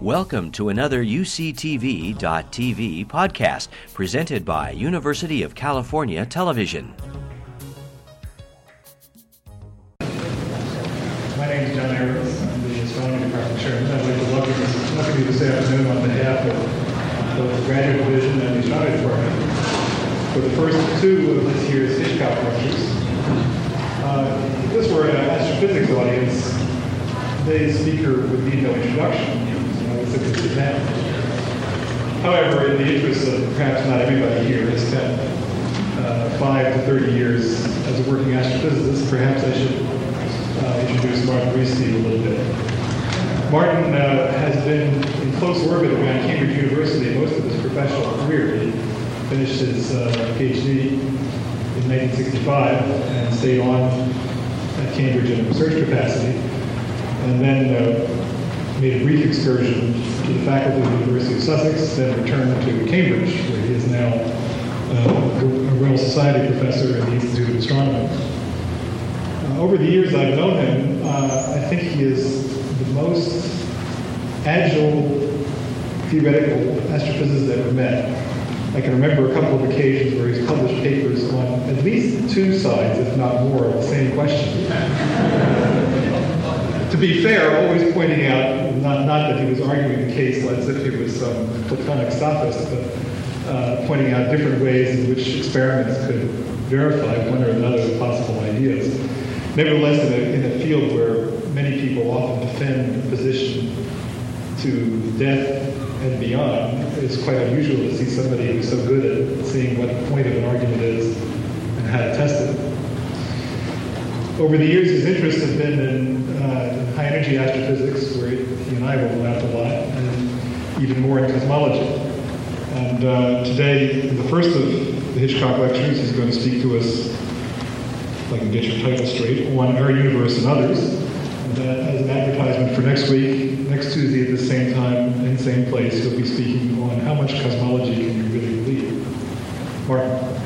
Welcome to another UCTV.tv podcast presented by University of California Television. My name is John Arons. I'm the astronomy department chairman. I'd like to welcome welcome you this afternoon on behalf of both the graduate division and the astronomy department for the first two of this year's Hitchcock lectures. Uh, if this were an astrophysics audience, today's speaker would need no introduction. You know, it's a disadvantage. However, in the interest of perhaps not everybody here has spent uh, five to 30 years as a working astrophysicist, perhaps I should uh, introduce Martin Rees to you a little bit. Martin uh, has been in close orbit around Cambridge University most of his professional career. He finished his uh, PhD in 1965 and stayed on at Cambridge in a research capacity, and then uh, made a brief excursion to the faculty of the University of Sussex, then returned to Cambridge, where he is now uh, a Royal Society professor at the Institute of Astronomy. Uh, over the years I've known him, uh, I think he is the most agile theoretical astrophysicist I've ever met. I can remember a couple of occasions where he's published papers on at least two sides, if not more, of the same question. to be fair, always pointing out, not, not that he was arguing the case as if he was some Platonic sophist, but uh, pointing out different ways in which experiments could verify one or another of possible ideas. Nevertheless, in a, in a field where many people often defend a position to death and beyond, it's quite unusual to see somebody who's so good at seeing what the point of an argument is and how to test it. Over the years, his interests have been in high energy astrophysics, where he and I overlapped a lot, and even more in cosmology. And uh, today, the first of the Hitchcock lectures, he's going to speak to us, if I can get your title straight, on our universe and others. And as an advertisement for next week, next Tuesday at the same time and same place, he'll be speaking on how much cosmology can you really believe. Martin.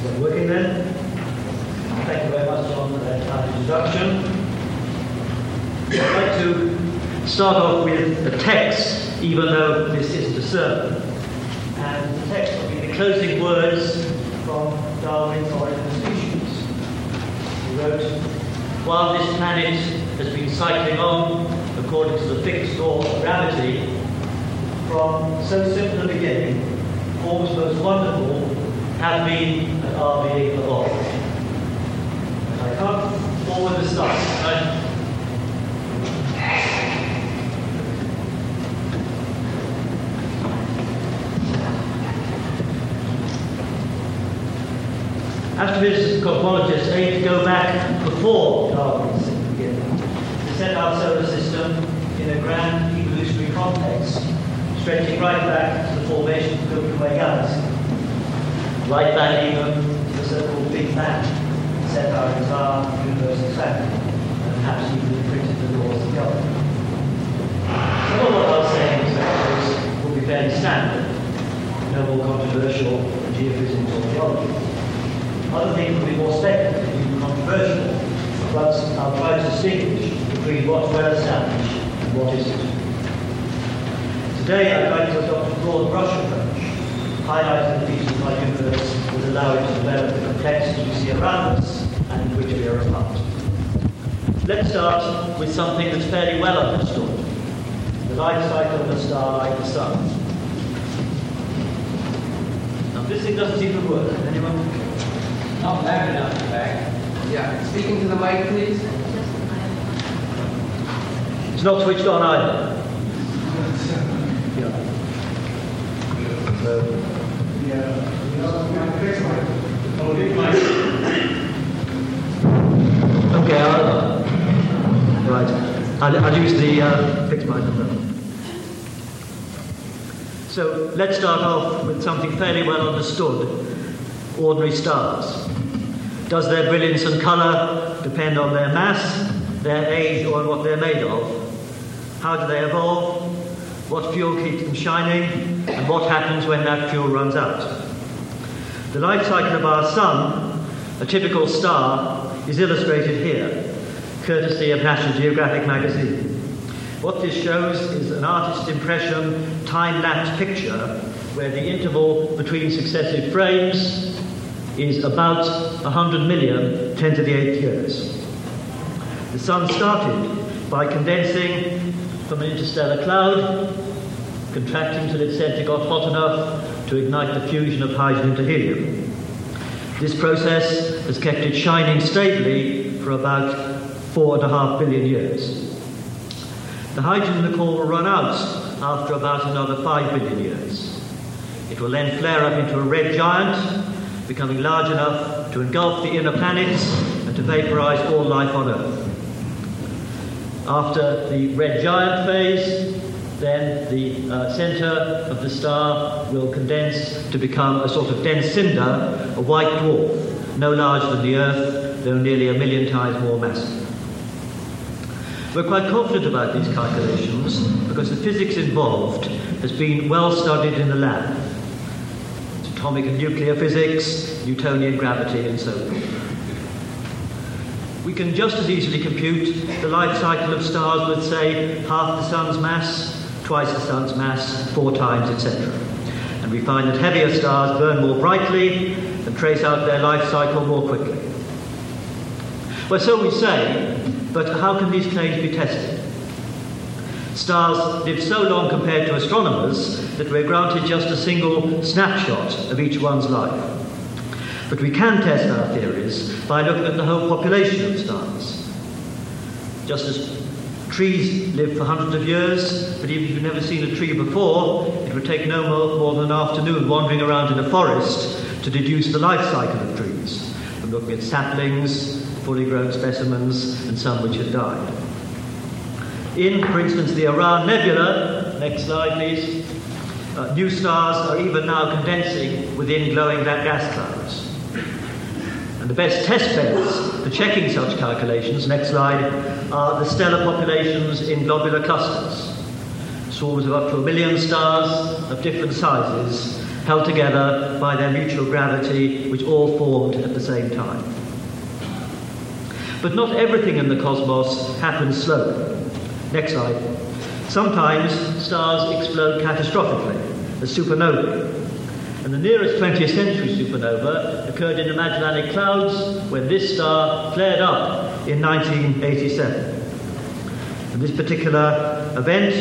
Is it working then? Thank you very much, John, for that kind introduction. I'd like to start off with a text, even though this isn't a sermon. And the text will be the closing words from Darwin's Origin of Species. He wrote, While this planet has been cycling on according to the fixed law of gravity, from so simple a beginning, forms most wonderful have been and are being evolved. And I come forward the start. I- Astrophysicists and cosmologists aim to go back before Darwin's beginning, to set our solar system in a grand evolutionary context, stretching right back to the formation of the Milky Way galaxy right back even to the so-called set our entire universe fact, and perhaps even imprinted the laws of God. Some of what I'll say in these lectures will be fairly standard, no more controversial than geophysics or geology. Other things will be more speculative, even controversial, but I'll try to distinguish between what's well established and what isn't. Today I'd like to adopt a broad brush approach highlighting the features of our universe that allow it to develop the complexity we see around us and in which we are a part. Let's start with something that's fairly well understood. The life cycle of a star like the sun. Now this thing doesn't seem to work. Anyone? Not loud enough, in fact. Yeah, speaking to the mic, please. It's not switched on either. Yeah. So, Okay, I'll, right. I'll, I'll use the uh, fixed microphone. So let's start off with something fairly well understood ordinary stars. Does their brilliance and colour depend on their mass, their age, or on what they're made of? How do they evolve? What fuel keeps them shining? And what happens when that fuel runs out? The life cycle of our Sun, a typical star, is illustrated here, courtesy of National Geographic magazine. What this shows is an artist's impression time lapse picture where the interval between successive frames is about 100 million 10 to the 8 years. The Sun started by condensing from an interstellar cloud, contracting till its center got hot enough to ignite the fusion of hydrogen into helium. This process has kept it shining stably for about four and a half billion years. The hydrogen in the core will run out after about another five billion years. It will then flare up into a red giant becoming large enough to engulf the inner planets and to vaporize all life on Earth. After the red giant phase, then the uh, center of the star will condense to become a sort of dense cinder, a white dwarf, no larger than the Earth, though nearly a million times more massive. We're quite confident about these calculations because the physics involved has been well studied in the lab atomic and nuclear physics, Newtonian gravity, and so forth. We can just as easily compute the life cycle of stars with, say, half the sun's mass, twice the sun's mass, four times, etc. And we find that heavier stars burn more brightly and trace out their life cycle more quickly. Well, so we say, but how can these claims be tested? Stars live so long compared to astronomers that we're granted just a single snapshot of each one's life. But we can test our theories by looking at the whole population of stars. Just as trees live for hundreds of years, but even if you've never seen a tree before, it would take no more, more than an afternoon wandering around in a forest to deduce the life cycle of trees, from looking at saplings, fully grown specimens, and some which had died. In, for instance, the Orion Nebula, next slide please, uh, new stars are even now condensing within glowing gas clouds. The best test beds for checking such calculations, next slide, are the stellar populations in globular clusters. Swarms of up to a million stars of different sizes held together by their mutual gravity, which all formed at the same time. But not everything in the cosmos happens slowly. Next slide. Sometimes stars explode catastrophically, as supernovae. And the nearest 20th century supernova occurred in the Magellanic Clouds when this star flared up in 1987. And this particular event,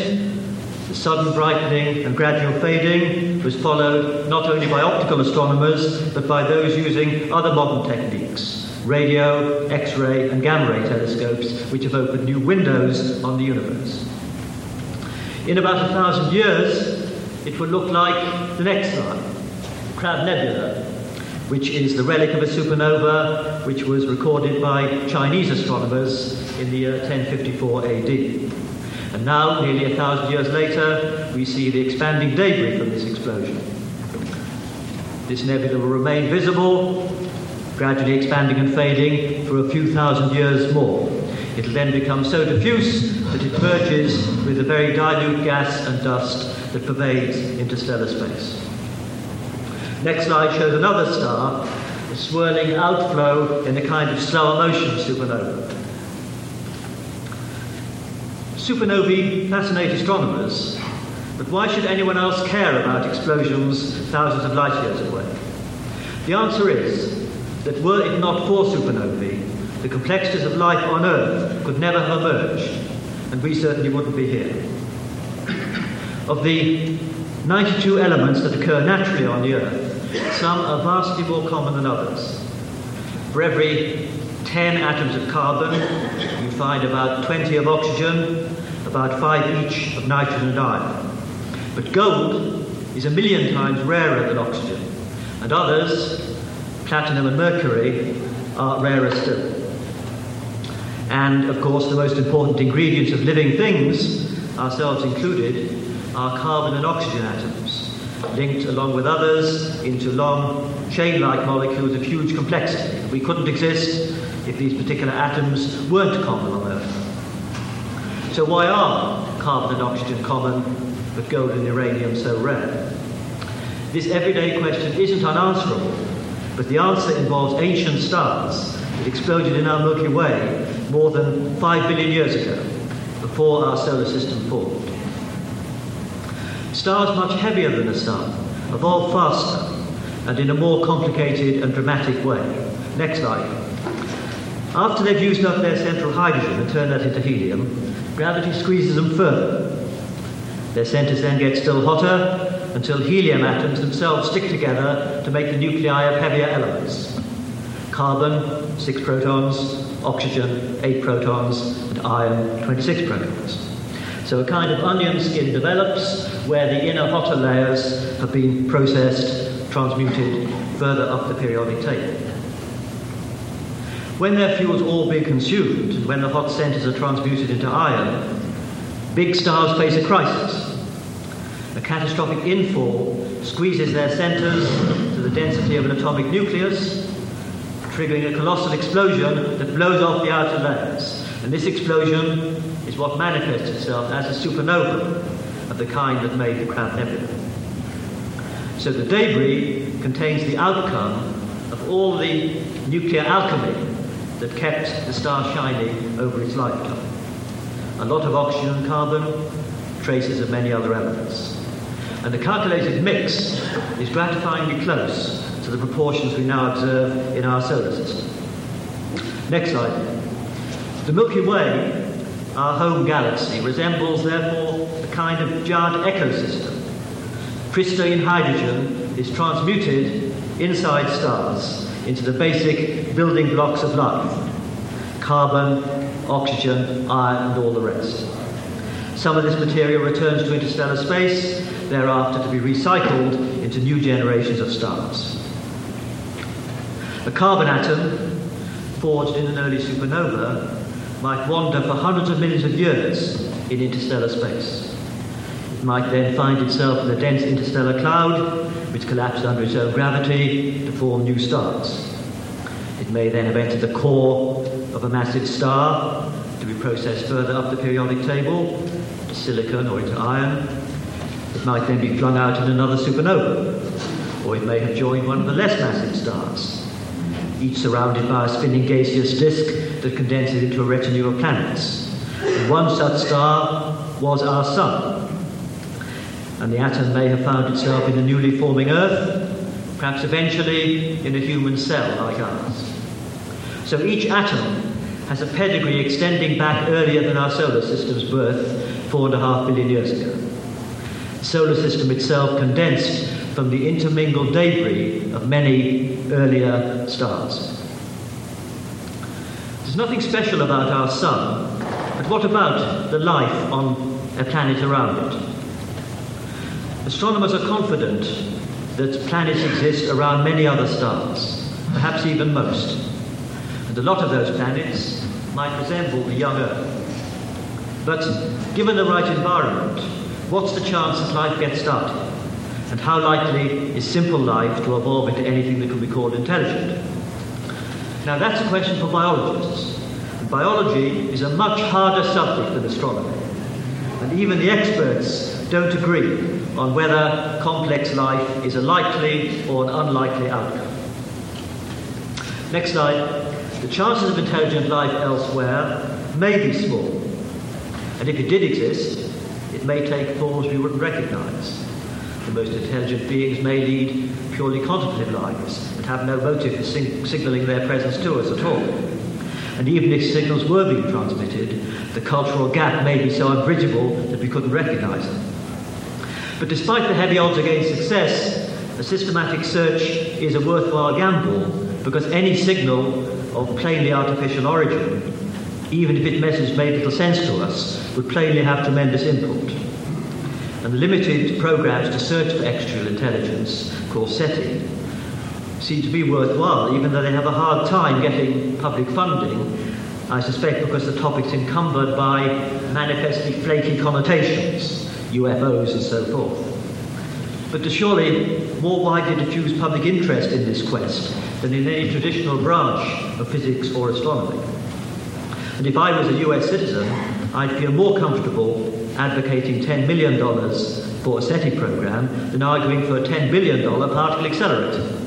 the sudden brightening and gradual fading, was followed not only by optical astronomers but by those using other modern techniques radio, X ray, and gamma ray telescopes, which have opened new windows on the universe. In about a thousand years, it will look like the next slide Crab Nebula, which is the relic of a supernova which was recorded by Chinese astronomers in the year 1054 AD. And now, nearly a thousand years later, we see the expanding debris from this explosion. This nebula will remain visible gradually expanding and fading for a few thousand years more. It'll then become so diffuse that it merges with the very dilute gas and dust that pervades interstellar space. Next slide shows another star, a swirling outflow in a kind of slower motion supernova. Supernovae fascinate astronomers, but why should anyone else care about explosions thousands of light years away? The answer is that were it not for supernovae, the complexities of life on Earth could never have emerged, and we certainly wouldn't be here. Of the 92 elements that occur naturally on the Earth, some are vastly more common than others. For every 10 atoms of carbon, you find about 20 of oxygen, about 5 each of nitrogen and iron. But gold is a million times rarer than oxygen, and others, platinum and mercury are rarer still. And of course, the most important ingredients of living things, ourselves included, are carbon and oxygen atoms, linked along with others into long chain-like molecules of huge complexity. We couldn't exist if these particular atoms weren't common on Earth. So why are carbon and oxygen common, but gold and uranium so rare? This everyday question isn't unanswerable, but the answer involves ancient stars that exploded in our Milky Way more than 5 billion years ago, before our solar system formed. Stars much heavier than the Sun evolve faster and in a more complicated and dramatic way. Next slide. After they've used up their central hydrogen and turned that into helium, gravity squeezes them further. Their centers then get still hotter until helium atoms themselves stick together to make the nuclei of heavier elements. Carbon, 6 protons, oxygen, 8 protons, and iron, 26 protons. So a kind of onion skin develops where the inner hotter layers have been processed, transmuted further up the periodic table. When their fuel's all been consumed, and when the hot centers are transmuted into iron, big stars face a crisis. A catastrophic infall squeezes their centers to the density of an atomic nucleus, triggering a colossal explosion that blows off the outer layers. And this explosion what manifests itself as a supernova of the kind that made the Crab Nebula. So the debris contains the outcome of all the nuclear alchemy that kept the star shining over its lifetime. A lot of oxygen and carbon, traces of many other elements. And the calculated mix is gratifyingly close to the proportions we now observe in our solar system. Next slide. The Milky Way, our home galaxy, resembles therefore a kind of jarred ecosystem. Crystalline hydrogen is transmuted inside stars into the basic building blocks of life carbon, oxygen, iron, and all the rest. Some of this material returns to interstellar space, thereafter to be recycled into new generations of stars. A carbon atom, forged in an early supernova, might wander for hundreds of millions of years in interstellar space. It might then find itself in a dense interstellar cloud, which collapsed under its own gravity to form new stars. It may then have entered the core of a massive star to be processed further up the periodic table to silicon or into iron. It might then be flung out in another supernova, or it may have joined one of the less massive stars, each surrounded by a spinning gaseous disk that condenses into a retinue of planets. And one such star was our Sun. And the atom may have found itself in a newly forming Earth, perhaps eventually in a human cell like ours. So each atom has a pedigree extending back earlier than our solar system's birth, four and a half billion years ago. The solar system itself condensed from the intermingled debris of many earlier stars. There's nothing special about our sun, but what about the life on a planet around it? Astronomers are confident that planets exist around many other stars, perhaps even most. And a lot of those planets might resemble the young Earth. But given the right environment, what's the chance that life gets started? And how likely is simple life to evolve into anything that can be called intelligent? Now that's a question for biologists. Biology is a much harder subject than astronomy. And even the experts don't agree on whether complex life is a likely or an unlikely outcome. Next slide. The chances of intelligent life elsewhere may be small. And if it did exist, it may take forms we wouldn't recognize. The most intelligent beings may lead purely contemplative lives have no motive for sing- signaling their presence to us at all. And even if signals were being transmitted, the cultural gap may be so unbridgeable that we couldn't recognize them. But despite the heavy odds against success, a systematic search is a worthwhile gamble because any signal of plainly artificial origin, even if its message made little sense to us, would plainly have tremendous import. And limited programs to search for extraterrestrial intelligence, called SETI, seem to be worthwhile, even though they have a hard time getting public funding, I suspect because the topic's encumbered by manifestly flaky connotations UFOs and so forth. But to surely more widely diffuse public interest in this quest than in any traditional branch of physics or astronomy. And if I was a US citizen, I'd feel more comfortable advocating $10 million for a SETI program than arguing for a $10 billion particle accelerator.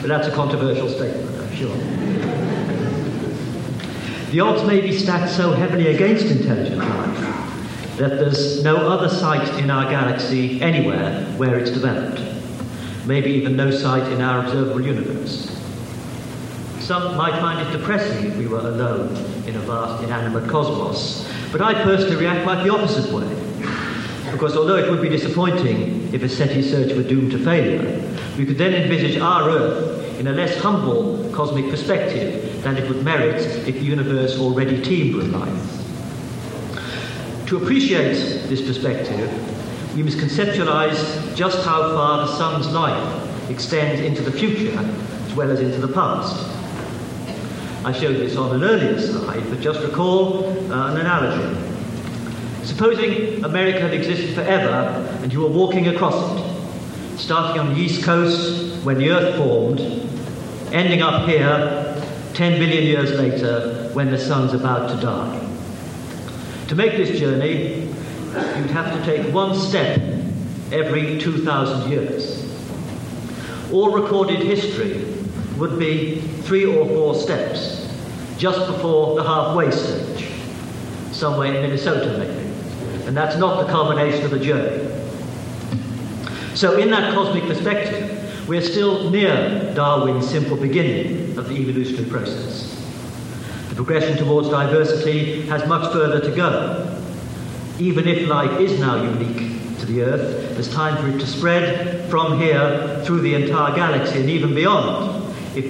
But that's a controversial statement, I'm sure. The odds may be stacked so heavily against intelligent life that there's no other site in our galaxy anywhere where it's developed. Maybe even no site in our observable universe. Some might find it depressing if we were alone in a vast inanimate cosmos, but I personally react quite the opposite way. Because although it would be disappointing if a SETI search were doomed to failure, we could then envisage our Earth in a less humble cosmic perspective than it would merit if the universe already teemed with life. To appreciate this perspective, we must conceptualize just how far the sun's life extends into the future as well as into the past. I showed this on an earlier slide, but just recall uh, an analogy. Supposing America had existed forever and you were walking across it, starting on the east coast when the earth formed, ending up here 10 billion years later when the sun's about to die. To make this journey, you'd have to take one step every 2,000 years. All recorded history would be three or four steps, just before the halfway stage, somewhere in Minnesota maybe. And that's not the culmination of a journey. So, in that cosmic perspective, we're still near Darwin's simple beginning of the evolutionary process. The progression towards diversity has much further to go. Even if life is now unique to the Earth, there's time for it to spread from here through the entire galaxy and even beyond if,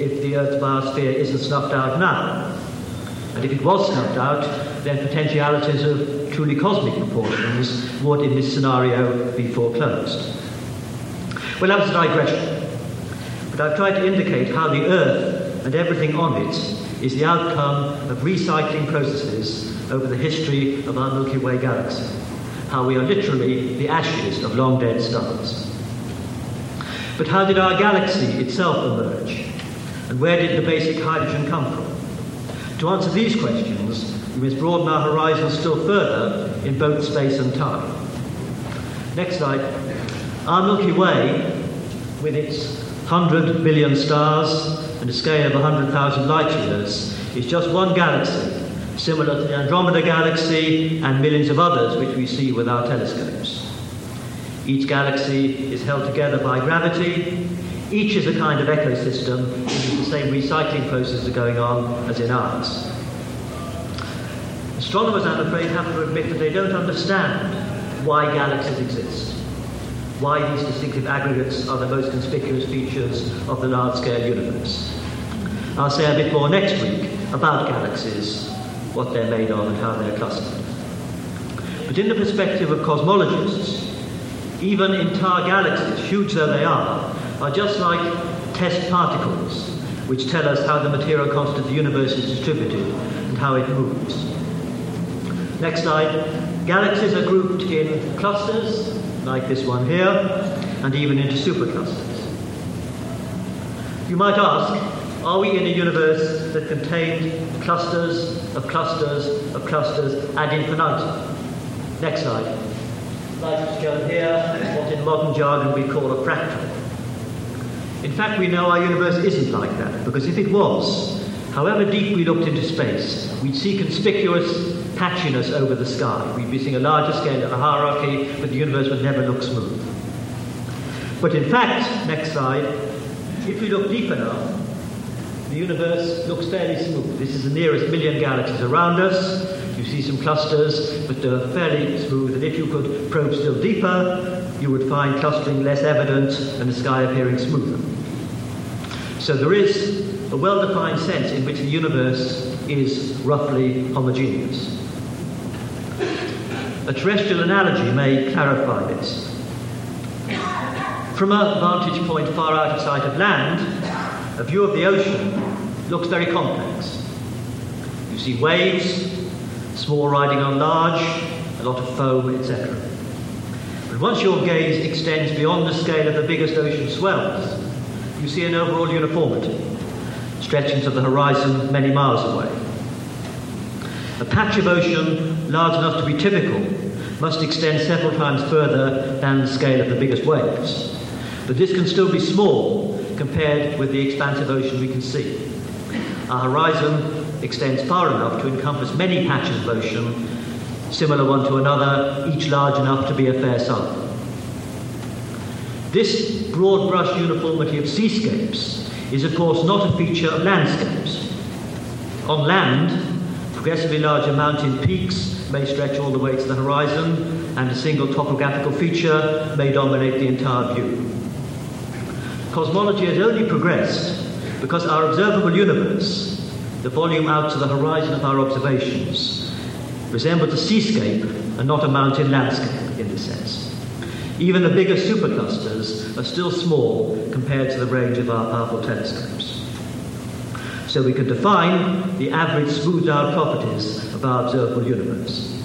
if the Earth's biosphere isn't snuffed out now. And if it was snuffed out, then potentialities of truly cosmic proportions would, in this scenario, be foreclosed. Well, that was a digression. But I've tried to indicate how the Earth and everything on it is the outcome of recycling processes over the history of our Milky Way galaxy. How we are literally the ashes of long dead stars. But how did our galaxy itself emerge? And where did the basic hydrogen come from? To answer these questions, we must broaden our horizons still further in both space and time. Next slide. Our Milky Way, with its 100 billion stars and a scale of 100,000 light years, is just one galaxy, similar to the Andromeda Galaxy and millions of others which we see with our telescopes. Each galaxy is held together by gravity. Each is a kind of ecosystem in which the same recycling processes are going on as in ours. Astronomers, I'm afraid, have to admit that they don't understand why galaxies exist, why these distinctive aggregates are the most conspicuous features of the large-scale universe. I'll say a bit more next week about galaxies, what they're made of and how they're clustered. But in the perspective of cosmologists, even entire galaxies, huge though they are, are just like test particles, which tell us how the material content of the universe is distributed and how it moves. Next slide. Galaxies are grouped in clusters, like this one here, and even into superclusters. You might ask, are we in a universe that contained clusters of clusters of clusters ad infinitum? Next slide like shown here, what in modern jargon we call a fractal. In fact, we know our universe isn't like that, because if it was, however deep we looked into space, we'd see conspicuous patchiness over the sky. We'd be seeing a larger scale of a hierarchy, but the universe would never look smooth. But in fact, next slide, if we look deep enough, the universe looks fairly smooth. This is the nearest million galaxies around us. You see some clusters, but they're fairly smooth. And if you could probe still deeper, you would find clustering less evident and the sky appearing smoother. So there is a well-defined sense in which the universe is roughly homogeneous. A terrestrial analogy may clarify this. From a vantage point far out of sight of land, a view of the ocean looks very complex. You see waves, small riding on large, a lot of foam, etc. But once your gaze extends beyond the scale of the biggest ocean swells, you see an overall uniformity, stretching to the horizon many miles away. A patch of ocean large enough to be typical must extend several times further than the scale of the biggest waves. But this can still be small compared with the expansive ocean we can see. Our horizon extends far enough to encompass many patches of ocean, similar one to another, each large enough to be a fair sample. This broad brush uniformity of seascapes is, of course, not a feature of landscapes. On land, progressively larger mountain peaks may stretch all the way to the horizon, and a single topographical feature may dominate the entire view. Cosmology has only progressed because our observable universe, the volume out to the horizon of our observations, resembles a seascape and not a mountain landscape in this sense. Even the bigger superclusters are still small compared to the range of our powerful telescopes. So we can define the average smoothed out properties of our observable universe.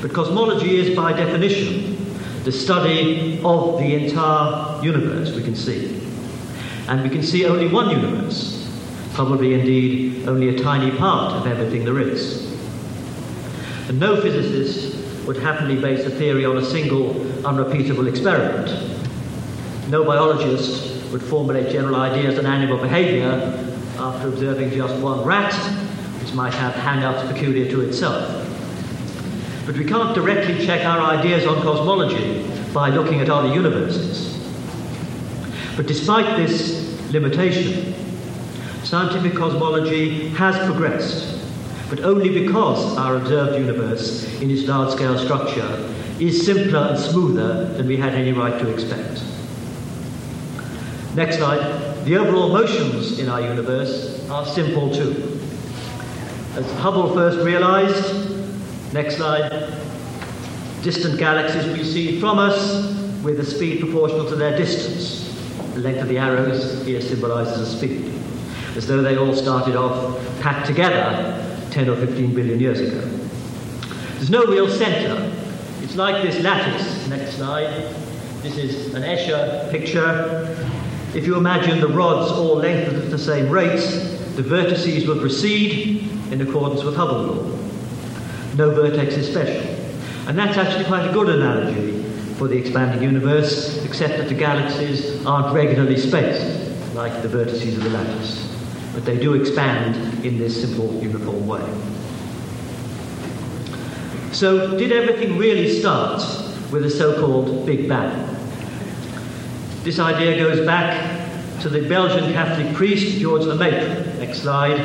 But cosmology is, by definition, the study of the entire universe we can see. And we can see only one universe, probably indeed only a tiny part of everything there is. And no physicist would happily base a theory on a single unrepeatable experiment. No biologist would formulate general ideas on animal behavior after observing just one rat, which might have hang-ups peculiar to itself. But we can't directly check our ideas on cosmology by looking at other universes. But despite this limitation, scientific cosmology has progressed but only because our observed universe, in its large scale structure, is simpler and smoother than we had any right to expect. Next slide. The overall motions in our universe are simple too. As Hubble first realized, next slide, distant galaxies recede from us with a speed proportional to their distance. The length of the arrows here symbolizes a speed, as though they all started off packed together 10 or 15 billion years ago. There's no real center. It's like this lattice. Next slide. This is an Escher picture. If you imagine the rods all lengthened at the same rate, the vertices would recede in accordance with Hubble law. No vertex is special. And that's actually quite a good analogy for the expanding universe, except that the galaxies aren't regularly spaced, like the vertices of the lattice but they do expand in this simple, uniform way. So, did everything really start with a so called Big Bang? This idea goes back to the Belgian Catholic priest George Lemaitre. Next slide.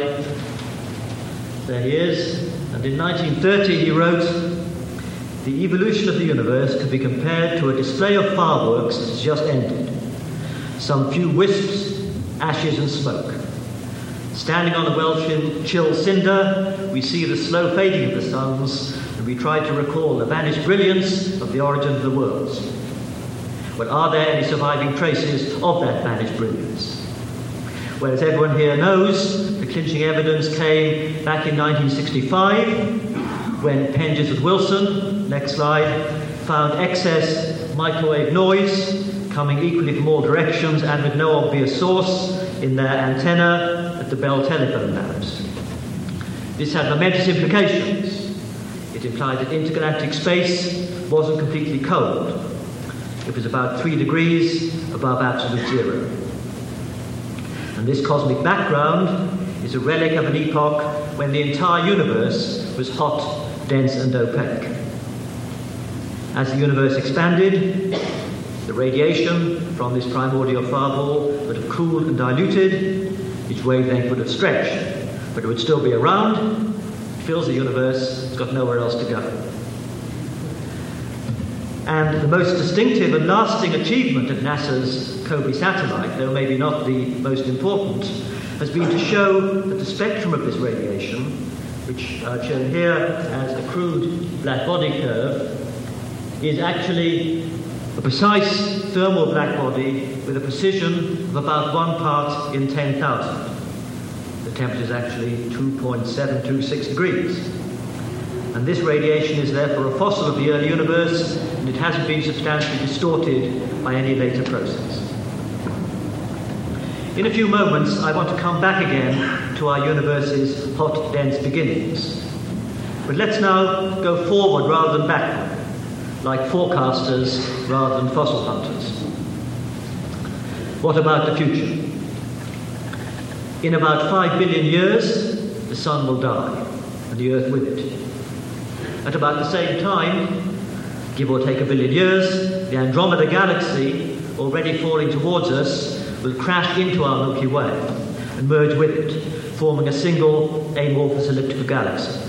There he is. And in 1930 he wrote The evolution of the universe can be compared to a display of fireworks that has just ended. Some few wisps, ashes, and smoke. Standing on a well-chilled cinder, we see the slow fading of the suns, and we try to recall the vanished brilliance of the origin of the worlds. But are there any surviving traces of that vanished brilliance? Well, as everyone here knows, the clinching evidence came back in 1965 when Penzias and Wilson, next slide, found excess microwave noise coming equally from all directions and with no obvious source in their antenna the Bell telephone labs. This had momentous implications. It implied that intergalactic space wasn't completely cold. It was about three degrees above absolute zero. And this cosmic background is a relic of an epoch when the entire universe was hot, dense, and opaque. As the universe expanded, the radiation from this primordial fireball would have cooled and diluted, its wavelength would have stretched, but it would still be around, it fills the universe, it's got nowhere else to go. And the most distinctive and lasting achievement of NASA's COBE satellite, though maybe not the most important, has been to show that the spectrum of this radiation, which are shown here as a crude black body curve, is actually a precise thermal black body with a precision of about one part in 10,000. The temperature is actually 2.726 degrees. And this radiation is therefore a fossil of the early universe, and it hasn't been substantially distorted by any later process. In a few moments, I want to come back again to our universe's hot, dense beginnings. But let's now go forward rather than backward, like forecasters rather than fossil hunters. What about the future? In about five billion years, the sun will die, and the earth with it. At about the same time, give or take a billion years, the Andromeda Galaxy, already falling towards us, will crash into our Milky Way and merge with it, forming a single amorphous elliptical galaxy.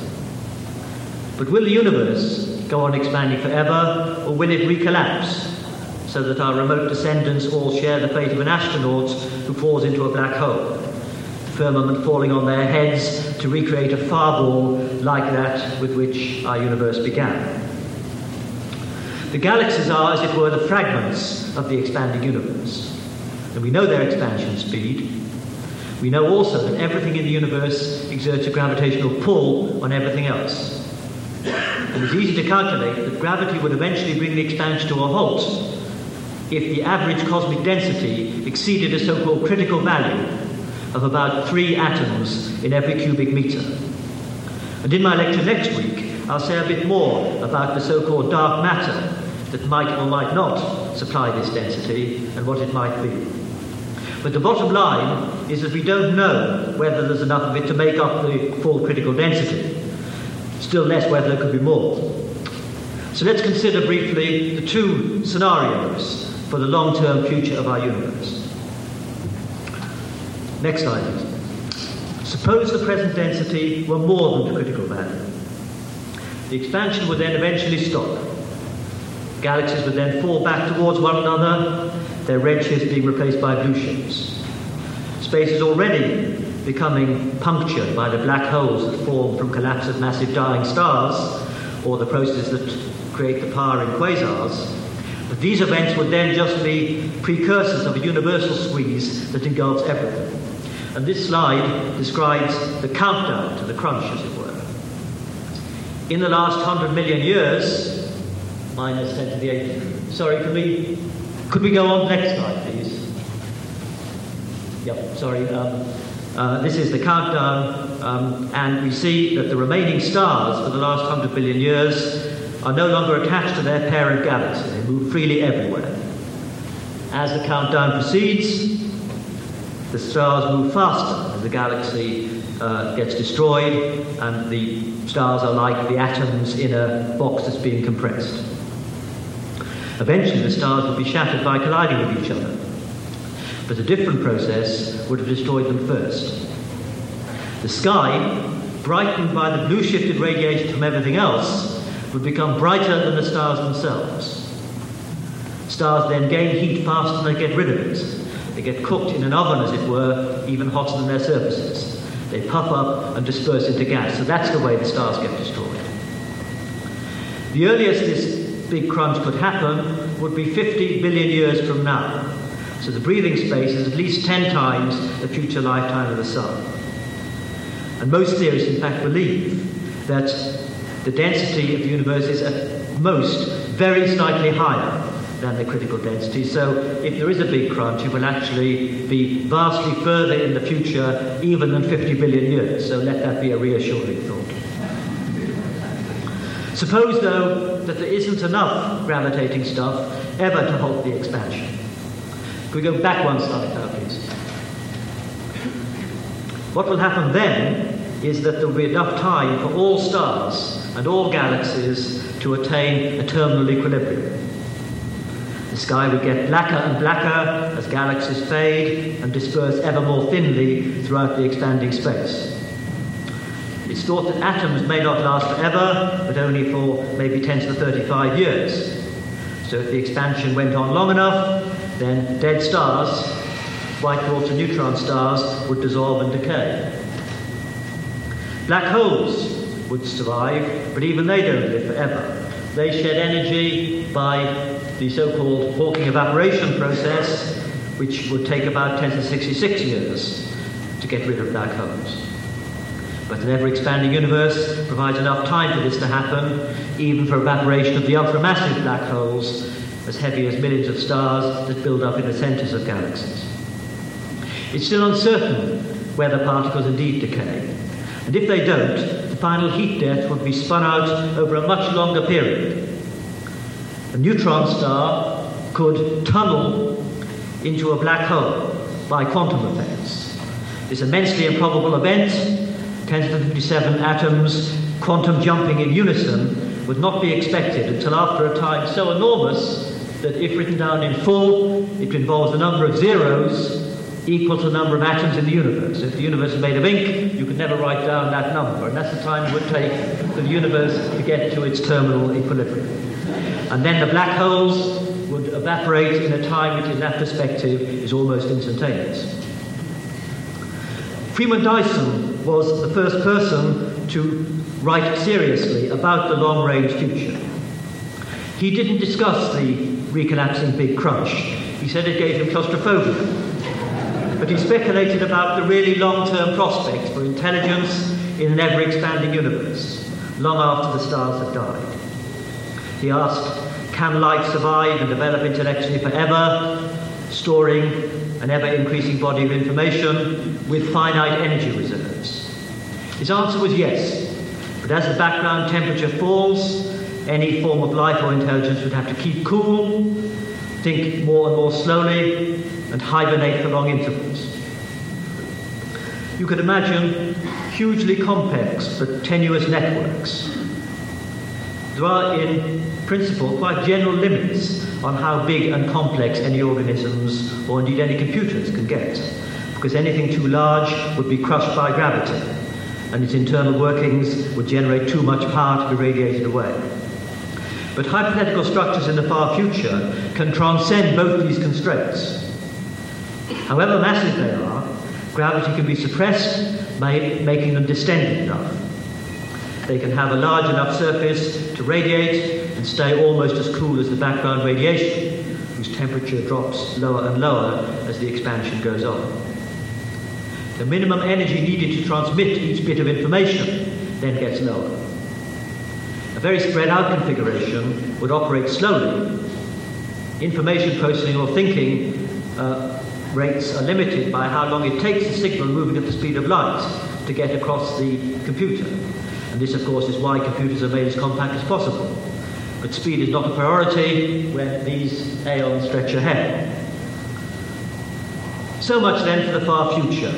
But will the universe go on expanding forever, or will it recollapse so that our remote descendants all share the fate of an astronaut who falls into a black hole? The firmament falling on their heads to recreate a fireball like that with which our universe began. The galaxies are, as it were, the fragments of the expanding universe. And we know their expansion speed. We know also that everything in the universe exerts a gravitational pull on everything else. And it's easy to calculate that gravity would eventually bring the expansion to a halt if the average cosmic density exceeded a so called critical value of about three atoms in every cubic meter. And in my lecture next week, I'll say a bit more about the so called dark matter that might or might not supply this density and what it might be. But the bottom line is that we don't know whether there's enough of it to make up the full critical density, still less whether there could be more. So let's consider briefly the two scenarios for the long term future of our universe. Next slide, please. Suppose the present density were more than the critical value. The expansion would then eventually stop. Galaxies would then fall back towards one another, their redshifts being replaced by blue shifts. Space is already becoming punctured by the black holes that form from collapse of massive dying stars, or the processes that create the power in quasars. But these events would then just be precursors of a universal squeeze that engulfs everything. And this slide describes the countdown to the crunch, as it were. In the last 100 million years, minus 10 to the 8. Sorry, can we could we go on next slide, please? Yep, sorry. Um, uh, this is the countdown, um, and we see that the remaining stars for the last 100 billion years are no longer attached to their parent galaxy. They move freely everywhere. As the countdown proceeds, the stars move faster as the galaxy uh, gets destroyed, and the stars are like the atoms in a box that's being compressed. Eventually, the stars will be shattered by colliding with each other. But a different process would have destroyed them first. The sky, brightened by the blue shifted radiation from everything else, would become brighter than the stars themselves. Stars then gain heat faster than they get rid of it. They get cooked in an oven, as it were, even hotter than their surfaces. They puff up and disperse into gas. So that's the way the stars get destroyed. The earliest this big crunch could happen would be 50 billion years from now. So the breathing space is at least 10 times the future lifetime of the Sun. And most theorists, in fact, believe that the density of the universe is at most very slightly higher than the critical density. So if there is a big crunch, it will actually be vastly further in the future, even than 50 billion years. So let that be a reassuring thought. Suppose, though, that there isn't enough gravitating stuff ever to halt the expansion. Can we go back one slide now, please? What will happen then is that there will be enough time for all stars and all galaxies to attain a terminal equilibrium. The sky will get blacker and blacker as galaxies fade and disperse ever more thinly throughout the expanding space. It's thought that atoms may not last forever, but only for maybe 10 to 35 years. So if the expansion went on long enough, then dead stars, white dwarfs and neutron stars, would dissolve and decay. Black holes would survive, but even they don't live forever. They shed energy by the so-called Hawking evaporation process, which would take about 10 to 66 years to get rid of black holes. But an ever expanding universe provides enough time for this to happen, even for evaporation of the ultramassive black holes, as heavy as millions of stars that build up in the centers of galaxies. It's still uncertain whether particles indeed decay. And if they don't, the final heat death would be spun out over a much longer period. A neutron star could tunnel into a black hole by quantum effects. This immensely improbable event, 10 to the 57 atoms quantum jumping in unison, would not be expected until after a time so enormous that if written down in full, it involves the number of zeros equal to the number of atoms in the universe. If the universe is made of ink, you could never write down that number, and that's the time it would take for the universe to get to its terminal equilibrium. And then the black holes would evaporate in a time which, in that perspective, is almost instantaneous. Freeman Dyson was the first person to write seriously about the long range future. He didn't discuss the recollapsing Big Crunch. He said it gave him claustrophobia. But he speculated about the really long term prospects for intelligence in an ever expanding universe, long after the stars have died. He asked, Can life survive and develop intellectually forever, storing an ever increasing body of information with finite energy reserves? His answer was yes, but as the background temperature falls, any form of life or intelligence would have to keep cool, think more and more slowly, and hibernate for long intervals. You could imagine hugely complex but tenuous networks. There are, in principle, quite general limits on how big and complex any organisms or indeed any computers can get, because anything too large would be crushed by gravity, and its internal workings would generate too much power to be radiated away. But hypothetical structures in the far future can transcend both these constraints. However massive they are, gravity can be suppressed by making them distended enough. They can have a large enough surface to radiate and stay almost as cool as the background radiation, whose temperature drops lower and lower as the expansion goes on. The minimum energy needed to transmit each bit of information then gets lower. Very spread out configuration would operate slowly. Information processing or thinking uh, rates are limited by how long it takes the signal moving at the speed of light to get across the computer. And this, of course, is why computers are made as compact as possible. But speed is not a priority when these aeons stretch ahead. So much then for the far future,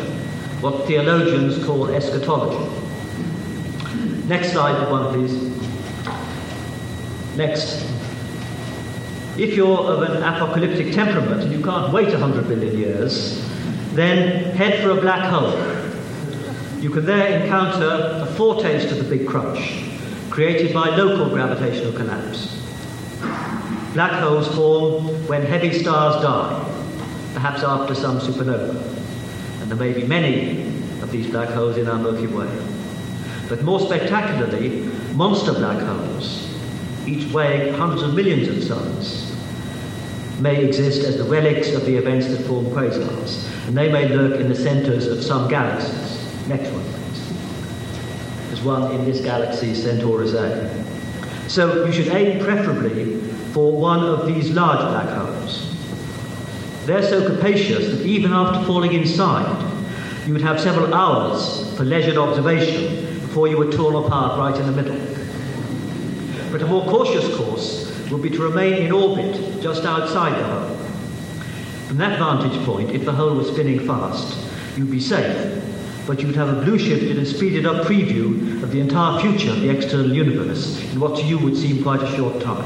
what theologians call eschatology. Next slide, one, please. Next. If you're of an apocalyptic temperament and you can't wait 100 billion years, then head for a black hole. You can there encounter a foretaste of the Big Crunch, created by local gravitational collapse. Black holes form when heavy stars die, perhaps after some supernova. And there may be many of these black holes in our Milky Way. But more spectacularly, monster black holes, each weighing hundreds of millions of suns, may exist as the relics of the events that form quasars, and they may lurk in the centers of some galaxies. Next one, please. There's one in this galaxy, Centaurus A. So you should aim preferably for one of these large black holes. They're so capacious that even after falling inside, you would have several hours for leisured observation before you were torn apart right in the middle. But a more cautious course would be to remain in orbit just outside the hole. From that vantage point, if the hole was spinning fast, you'd be safe, but you'd have a blue shifted and speeded up preview of the entire future of the external universe in what to you would seem quite a short time.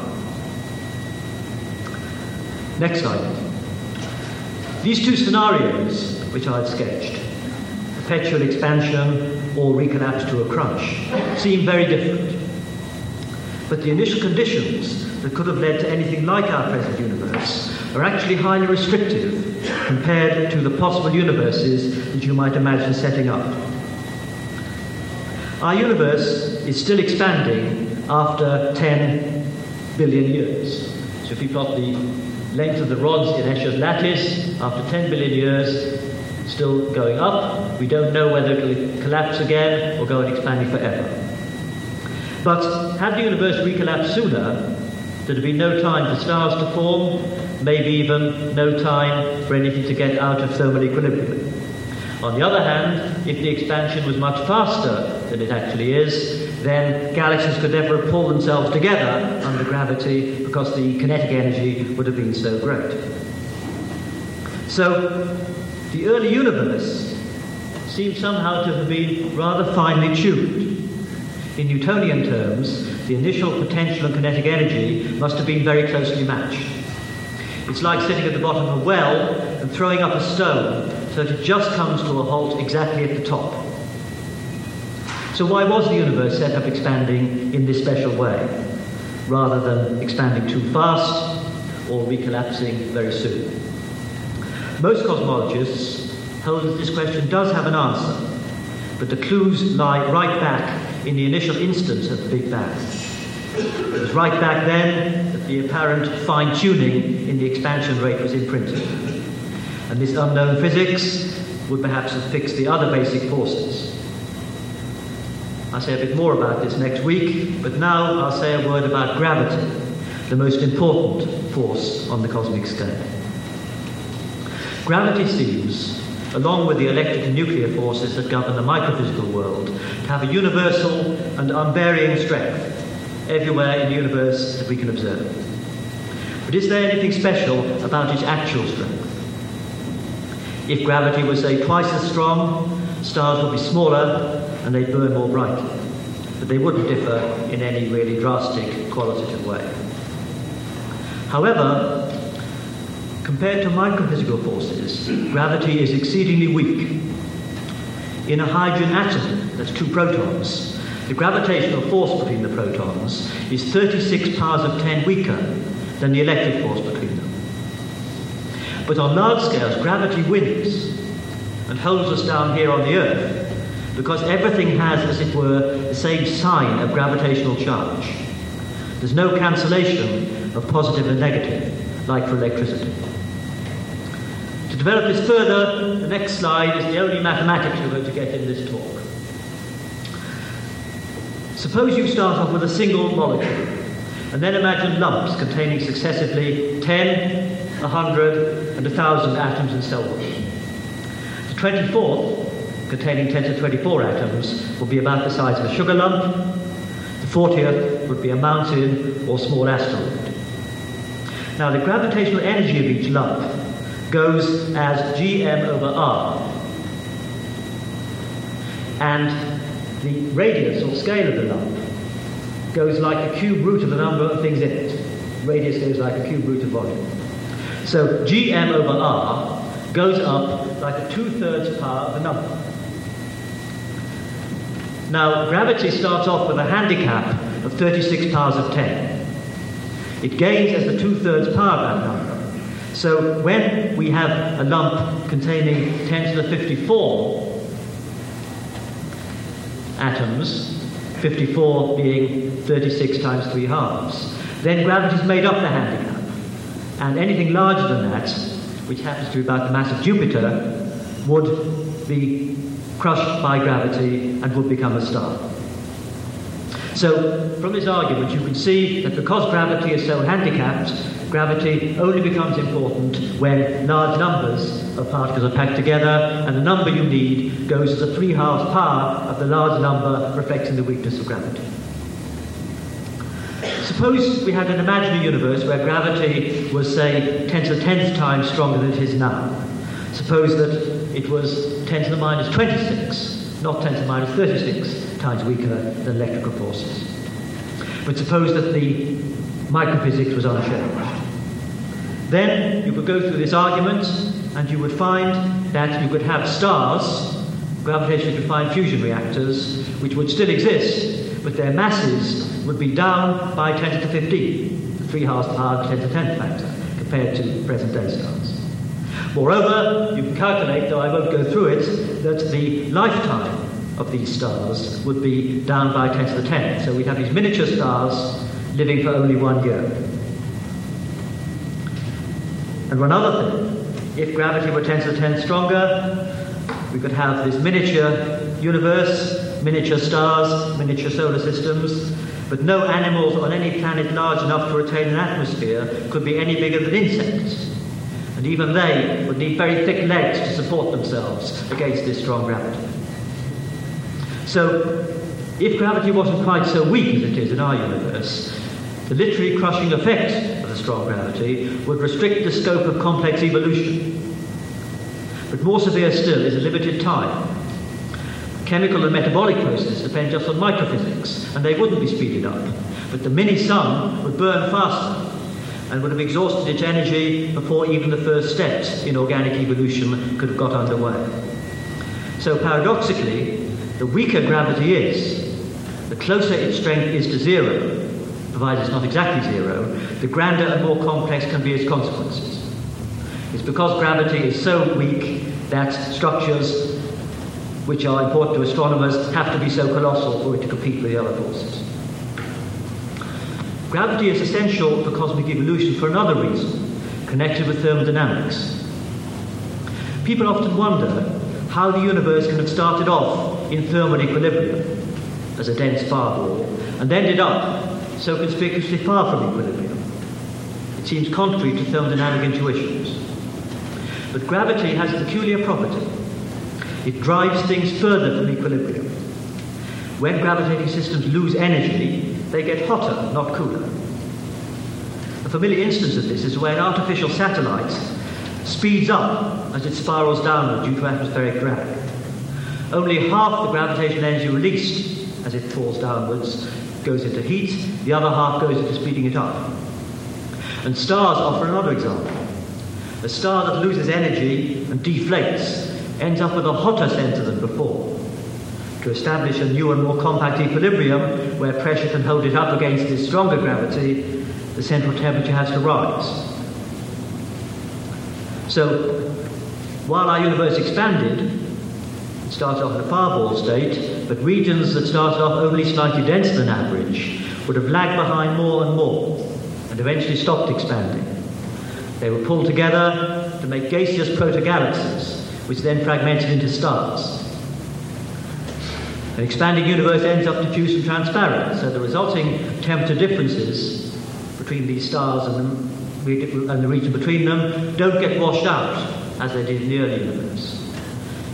Next slide. These two scenarios, which I've sketched, perpetual expansion or recollapse to a crunch, seem very different. But the initial conditions that could have led to anything like our present universe are actually highly restrictive compared to the possible universes that you might imagine setting up. Our universe is still expanding after 10 billion years. So if you plot the length of the rods in Escher's lattice, after 10 billion years, still going up, We don't know whether it will collapse again or go on expanding forever. But had the universe recollapsed sooner, there'd have been no time for stars to form, maybe even no time for anything to get out of thermal equilibrium. On the other hand, if the expansion was much faster than it actually is, then galaxies could never have pulled themselves together under gravity because the kinetic energy would have been so great. So, the early universe seems somehow to have been rather finely tuned. In Newtonian terms, the initial potential and kinetic energy must have been very closely matched. It's like sitting at the bottom of a well and throwing up a stone so that it just comes to a halt exactly at the top. So why was the universe set up expanding in this special way, rather than expanding too fast or recollapsing very soon? Most cosmologists hold that this question does have an answer, but the clues lie right back in the initial instance of the Big Bang. It was right back then that the apparent fine tuning in the expansion rate was imprinted. And this unknown physics would perhaps have fixed the other basic forces. I'll say a bit more about this next week, but now I'll say a word about gravity, the most important force on the cosmic scale. Gravity seems, along with the electric and nuclear forces that govern the microphysical world, to have a universal and unvarying strength everywhere in the universe that we can observe. But is there anything special about its actual strength? If gravity was, say, twice as strong, stars would be smaller and they'd burn more brightly. But they wouldn't differ in any really drastic qualitative way. However, compared to microphysical forces, gravity is exceedingly weak. In a hydrogen atom, that's two protons, the gravitational force between the protons is 36 powers of 10 weaker than the electric force between them. But on large scales, gravity wins and holds us down here on the Earth because everything has, as it were, the same sign of gravitational charge. There's no cancellation of positive and negative, like for electricity. Develop this further, the next slide is the only mathematics we're going to get in this talk. Suppose you start off with a single molecule, and then imagine lumps containing successively 10, 100, and 1,000 atoms and so on. The 24th, containing 10 to 24 atoms, will be about the size of a sugar lump. The 40th would be a mountain or small asteroid. Now, the gravitational energy of each lump goes as gm over r. And the radius or scale of the lump goes like the cube root of the number of things in it. Radius goes like a cube root of volume. So gm over r goes up like a two-thirds power of the number. Now, gravity starts off with a handicap of 36 powers of 10. It gains as the two-thirds power of that number. So when we have a lump containing 10 to the 54 atoms, 54 being 36 times 3 halves. Then gravity's made up the handicap. And anything larger than that, which happens to be about the mass of Jupiter, would be crushed by gravity and would become a star. So, from this argument, you can see that because gravity is so handicapped, gravity only becomes important when large numbers of particles are packed together, and the number you need goes as a three halves power of the large number reflecting the weakness of gravity. Suppose we had an imaginary universe where gravity was, say, 10 to the 10th time stronger than it is now. Suppose that it was 10 to the minus 26, not 10 to the minus 36 times weaker than electrical forces. But suppose that the microphysics was unchanged. Then you could go through this argument and you would find that you could have stars, gravitationally confined fusion reactors, which would still exist, but their masses would be down by 10 to the 15, 3 halves power 10 to the 10th factor, compared to present day stars. Moreover, you can calculate, though I won't go through it, that the lifetime of these stars would be down by 10 to the 10th. So we'd have these miniature stars living for only one year. And one other thing, if gravity were 10 to the 10th stronger, we could have this miniature universe, miniature stars, miniature solar systems, but no animals on any planet large enough to retain an atmosphere could be any bigger than insects. And even they would need very thick legs to support themselves against this strong gravity. So, if gravity wasn't quite so weak as it is in our universe, the literally crushing effect of the strong gravity would restrict the scope of complex evolution. But more severe still is a limited time. Chemical and metabolic processes depend just on microphysics, and they wouldn't be speeded up. But the mini sun would burn faster and would have exhausted its energy before even the first steps in organic evolution could have got underway. So paradoxically, the weaker gravity is, the closer its strength is to zero, provided it's not exactly zero, the grander and more complex can be its consequences. It's because gravity is so weak that structures which are important to astronomers have to be so colossal for it to compete with the other forces. Gravity is essential for cosmic evolution for another reason, connected with thermodynamics. People often wonder how the universe can have started off in thermal equilibrium as a dense fireball and ended up so conspicuously far from equilibrium. It seems contrary to thermodynamic intuitions. But gravity has a peculiar property. It drives things further from equilibrium. When gravitating systems lose energy, they get hotter, not cooler. A familiar instance of this is when an artificial satellite speeds up as it spirals downward due to atmospheric drag. Only half the gravitational energy released as it falls downwards goes into heat, the other half goes into speeding it up. And stars offer another example. A star that loses energy and deflates ends up with a hotter center than before. To establish a new and more compact equilibrium where pressure can hold it up against this stronger gravity, the central temperature has to rise. So, while our universe expanded, it started off in a fireball state, but regions that started off only slightly denser than average would have lagged behind more and more and eventually stopped expanding. They were pulled together to make gaseous protogalaxies, which then fragmented into stars. An expanding universe ends up diffuse and transparent, so the resulting temperature differences between these stars and the, and the region between them don't get washed out as they did in the early universe.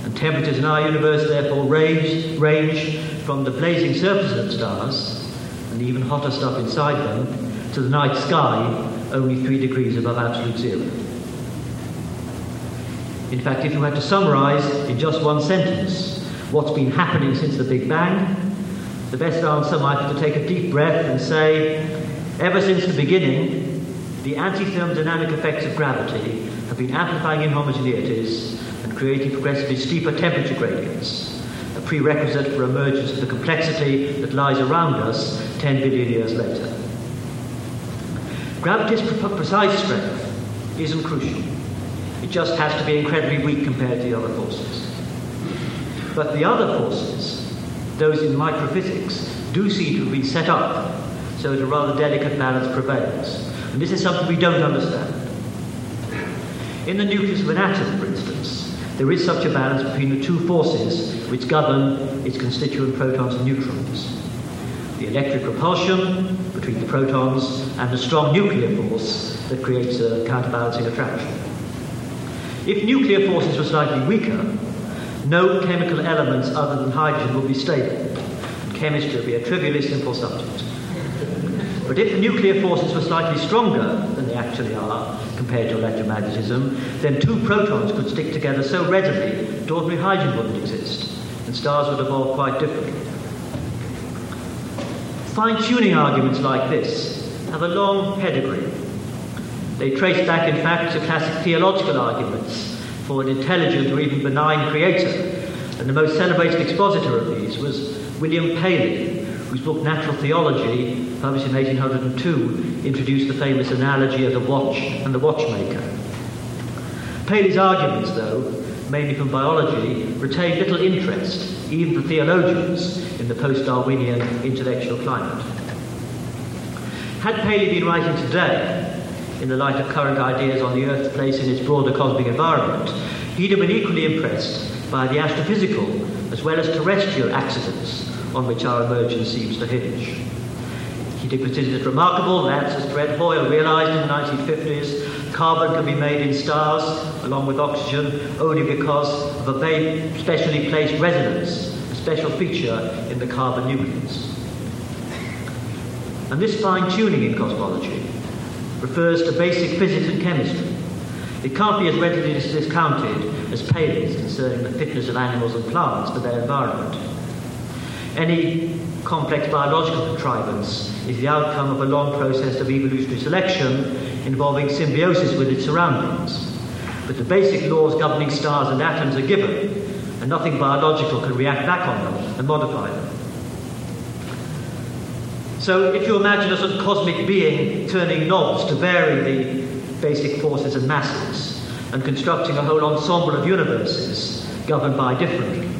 And temperatures in our universe therefore range, range from the blazing surfaces of stars and even hotter stuff inside them to the night sky only three degrees above absolute zero. In fact, if you had to summarize in just one sentence what's been happening since the Big Bang, the best answer might be to take a deep breath and say, ever since the beginning, the anti-thermodynamic effects of gravity have been amplifying inhomogeneities creating progressively steeper temperature gradients, a prerequisite for emergence of the complexity that lies around us 10 billion years later. Gravity's precise strength isn't crucial. It just has to be incredibly weak compared to the other forces. But the other forces, those in microphysics, do seem to have been set up so that a rather delicate balance prevails. And this is something we don't understand. In the nucleus of an atom, there is such a balance between the two forces which govern its constituent protons and neutrons. The electric repulsion between the protons and the strong nuclear force that creates a counterbalancing attraction. If nuclear forces were slightly weaker, no chemical elements other than hydrogen would be stable, chemistry would be a trivially simple subject. But if the nuclear forces were slightly stronger actually are compared to electromagnetism, then two protons could stick together so readily that ordinary hydrogen wouldn't exist, and stars would evolve quite differently. Fine-tuning arguments like this have a long pedigree. They trace back, in fact, to classic theological arguments for an intelligent or even benign creator, and the most celebrated expositor of these was William Paley, whose book Natural Theology, published in 1802, introduced the famous analogy of the watch and the watchmaker. Paley's arguments, though, mainly from biology, retained little interest, even for theologians, in the post-Darwinian intellectual climate. Had Paley been writing today, in the light of current ideas on the Earth's place in its broader cosmic environment, he'd have been equally impressed by the astrophysical as well as terrestrial accidents on which our emergence seems to hinge. He considered it remarkable that, as Fred Hoyle realized in the 1950s, carbon can be made in stars along with oxygen only because of a very specially placed resonance, a special feature in the carbon nucleus. And this fine tuning in cosmology refers to basic physics and chemistry. It can't be as readily discounted as Paley's concerning the fitness of animals and plants for their environment. Any complex biological contrivance is the outcome of a long process of evolutionary selection involving symbiosis with its surroundings. But the basic laws governing stars and atoms are given, and nothing biological can react back on them and modify them. So if you imagine a sort of cosmic being turning knobs to vary the basic forces and masses, and constructing a whole ensemble of universes governed by different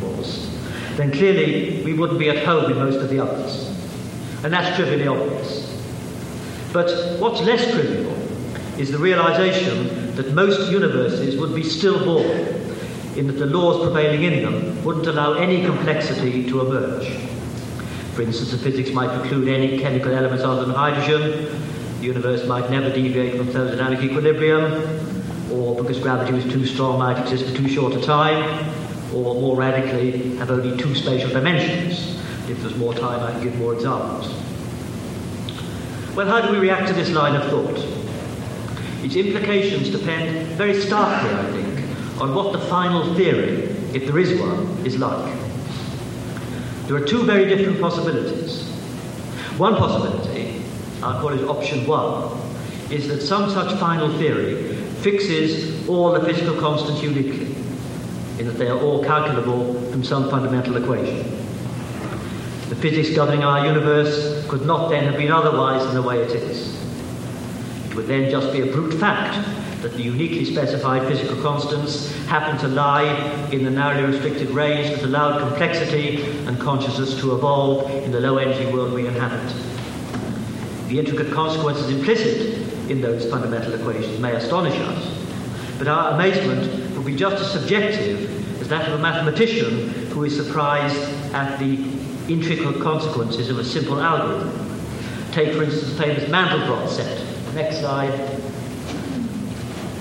then clearly we wouldn't be at home in most of the others. And that's trivially obvious. But what's less trivial is the realization that most universes would be stillborn, in that the laws prevailing in them wouldn't allow any complexity to emerge. For instance, the physics might preclude any chemical elements other than hydrogen, the universe might never deviate from thermodynamic equilibrium, or because gravity was too strong, might exist for too short a time, or more radically, have only two spatial dimensions. If there's more time, I can give more examples. Well, how do we react to this line of thought? Its implications depend very starkly, I think, on what the final theory, if there is one, is like. There are two very different possibilities. One possibility, I'll call it option one, is that some such final theory fixes all the physical constants uniquely in that they are all calculable from some fundamental equation. The physics governing our universe could not then have been otherwise than the way it is. It would then just be a brute fact that the uniquely specified physical constants happen to lie in the narrowly restricted range that allowed complexity and consciousness to evolve in the low energy world we inhabit. The intricate consequences implicit in those fundamental equations may astonish us, but our amazement will be just as subjective as that of a mathematician who is surprised at the intricate consequences of a simple algorithm. Take, for instance, the famous Mandelbrot set. Next slide.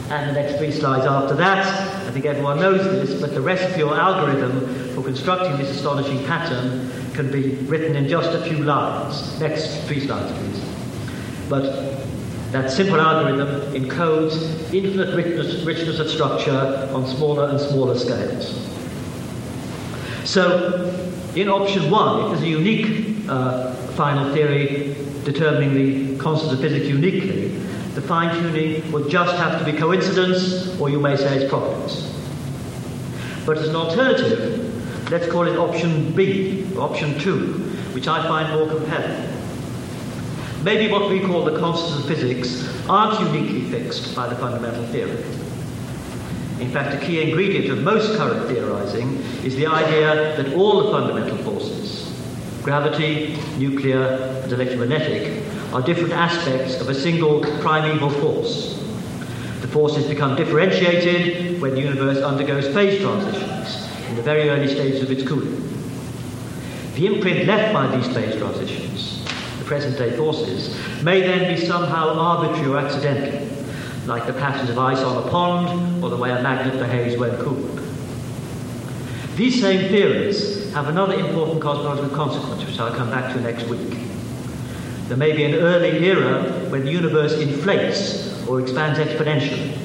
And the next three slides after that. I think everyone knows this, but the recipe or algorithm for constructing this astonishing pattern can be written in just a few lines. Next three slides, please. But that simple algorithm encodes infinite richness, richness of structure on smaller and smaller scales. So, in option one, if there's a unique uh, final theory determining the constants of physics uniquely, the fine tuning would just have to be coincidence, or you may say it's providence. But as an alternative, let's call it option B, option two, which I find more compelling. Maybe what we call the constants of physics aren't uniquely fixed by the fundamental theory. In fact, a key ingredient of most current theorizing is the idea that all the fundamental forces, gravity, nuclear, and electromagnetic, are different aspects of a single primeval force. The forces become differentiated when the universe undergoes phase transitions in the very early stages of its cooling. The imprint left by these phase transitions present day forces, may then be somehow arbitrary or accidental, like the patterns of ice on a pond or the way a magnet behaves when cooled. These same theories have another important cosmological consequence, which I'll come back to next week. There may be an early era when the universe inflates or expands exponentially.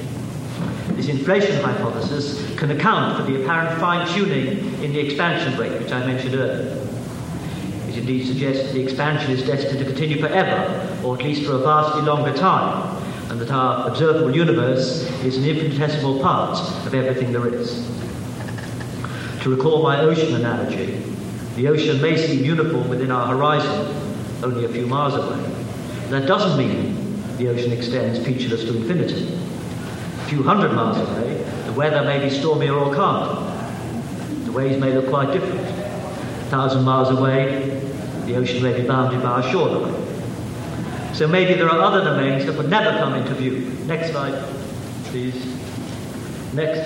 This inflation hypothesis can account for the apparent fine tuning in the expansion rate, which I mentioned earlier. Indeed suggests that the expansion is destined to continue forever, or at least for a vastly longer time, and that our observable universe is an infinitesimal part of everything there is. To recall my ocean analogy, the ocean may seem uniform within our horizon, only a few miles away. That doesn't mean the ocean extends featureless to infinity. A few hundred miles away, the weather may be stormier or calmer. The waves may look quite different. A thousand miles away, the ocean may be bounded by a shoreline. So maybe there are other domains that would never come into view. Next slide, please. Next.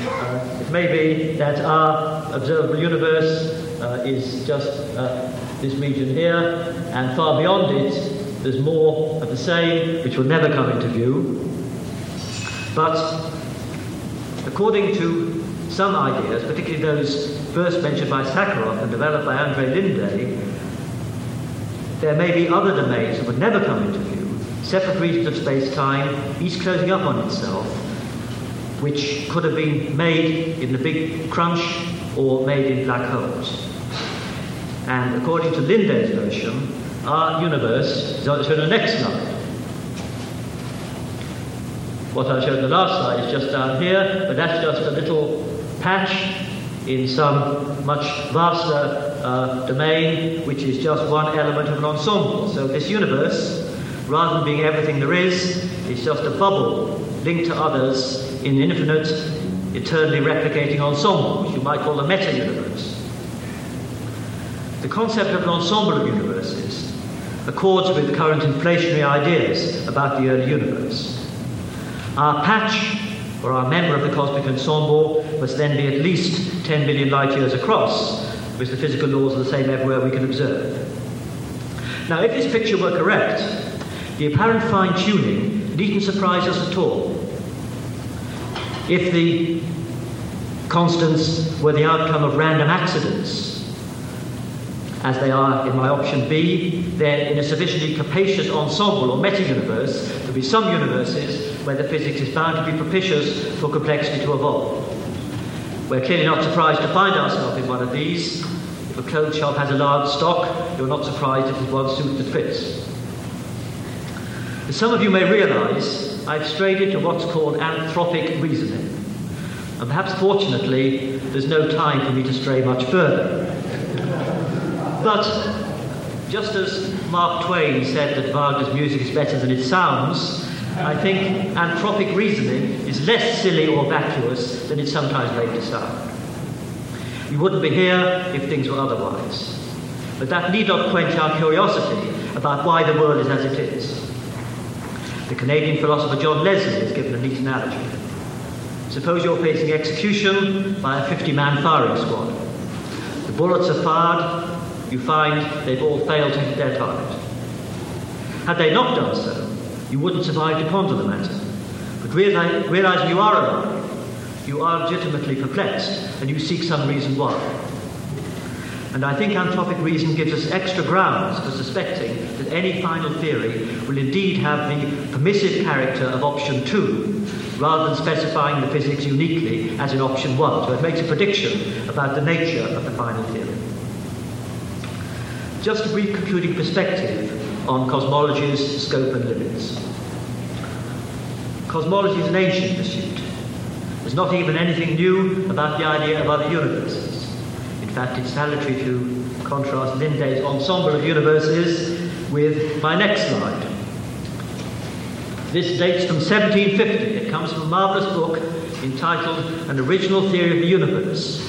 Uh, it may be that our observable universe uh, is just uh, this region here, and far beyond it, there's more of the same which will never come into view. But according to some ideas, particularly those first mentioned by Sakharov and developed by Andrei Linde, there may be other domains that would never come into view, separate regions of space-time, each closing up on itself, which could have been made in the Big Crunch or made in black holes. And according to Linde's version, our universe is on the next slide. What I showed the last slide is just down here, but that's just a little patch in some much vaster uh, domain, which is just one element of an ensemble. So this universe, rather than being everything there is, is just a bubble linked to others in infinite, eternally replicating ensemble, which you might call a meta-universe. The concept of an ensemble of universes accords with current inflationary ideas about the early universe. Our patch, or our member of the cosmic ensemble, must then be at least 10 billion light years across, because the physical laws are the same everywhere we can observe. Now, if this picture were correct, the apparent fine tuning needn't surprise us at all. If the constants were the outcome of random accidents, as they are in my option B, then in a sufficiently capacious ensemble or meta-universe, there'll be some universes where the physics is bound to be propitious for complexity to evolve. We're clearly not surprised to find ourselves in one of these. If a clothes shop has a large stock, you're not surprised if there's one suit that fits. As some of you may realize, I've strayed into what's called anthropic reasoning. And perhaps fortunately, there's no time for me to stray much further. But just as Mark Twain said that Wagner's music is better than it sounds, I think anthropic reasoning is less silly or vacuous than it's sometimes made to sound. We wouldn't be here if things were otherwise. But that need not quench our curiosity about why the world is as it is. The Canadian philosopher John Leslie has given a neat analogy. Suppose you're facing execution by a 50 man firing squad. The bullets are fired, you find they've all failed to hit their target. Had they not done so, you wouldn't survive to ponder the matter. But realizing you are alive, you are legitimately perplexed, and you seek some reason why. And I think anthropic reason gives us extra grounds for suspecting that any final theory will indeed have the permissive character of option two, rather than specifying the physics uniquely as in option one. So it makes a prediction about the nature of the final theory. Just a brief concluding perspective on cosmology's scope and limits. Cosmology is an ancient pursuit. There's not even anything new about the idea of other universes. In fact, it's salutary to contrast Linde's ensemble of universes with my next slide. This dates from 1750. It comes from a marvelous book entitled An Original Theory of the Universe,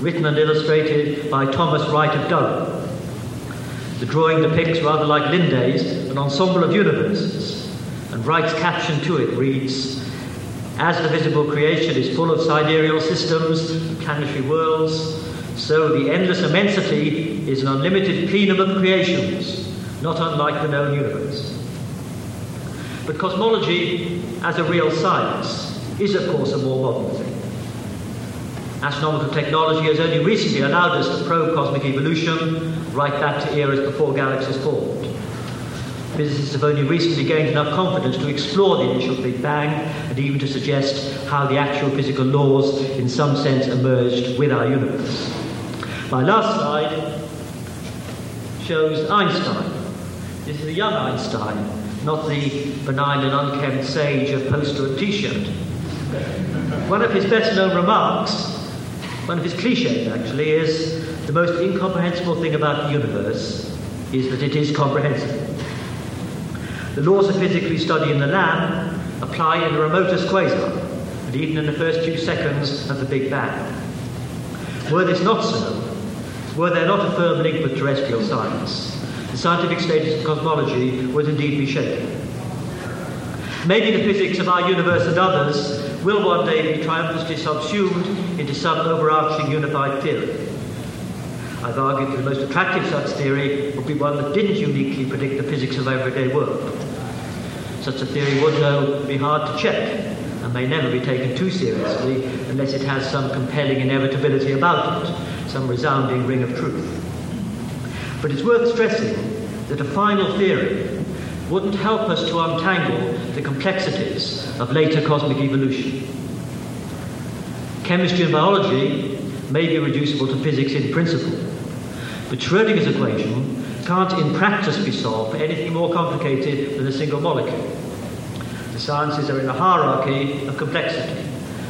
written and illustrated by Thomas Wright of Durham. The drawing depicts, rather like Linde's, an ensemble of universes, and Wright's caption to it reads As the visible creation is full of sidereal systems and planetary worlds, so the endless immensity is an unlimited plenum of creations, not unlike the known universe. But cosmology, as a real science, is of course a more modern thing. Astronomical technology has only recently allowed us to probe cosmic evolution right back to eras before galaxies formed. Physicists have only recently gained enough confidence to explore the initial Big Bang and even to suggest how the actual physical laws, in some sense, emerged with our universe. My last slide shows Einstein. This is a young Einstein, not the benign and unkempt sage of poster and t-shirt. One of his best known remarks one of his cliches, actually, is the most incomprehensible thing about the universe is that it is comprehensible. The laws of physics we study in the lab apply in the remotest quasar, and even in the first few seconds of the Big Bang. Were this not so, were there not a firm link with terrestrial science, the scientific status of cosmology would indeed be shaken. Maybe the physics of our universe and others will one day be triumphantly subsumed into some overarching unified theory. I've argued that the most attractive such theory would be one that didn't uniquely predict the physics of everyday work. Such a theory would, though, be hard to check and may never be taken too seriously unless it has some compelling inevitability about it, some resounding ring of truth. But it's worth stressing that a final theory wouldn't help us to untangle the complexities of later cosmic evolution. Chemistry and biology may be reducible to physics in principle, but Schrödinger's equation can't in practice be solved for anything more complicated than a single molecule. The sciences are in a hierarchy of complexity,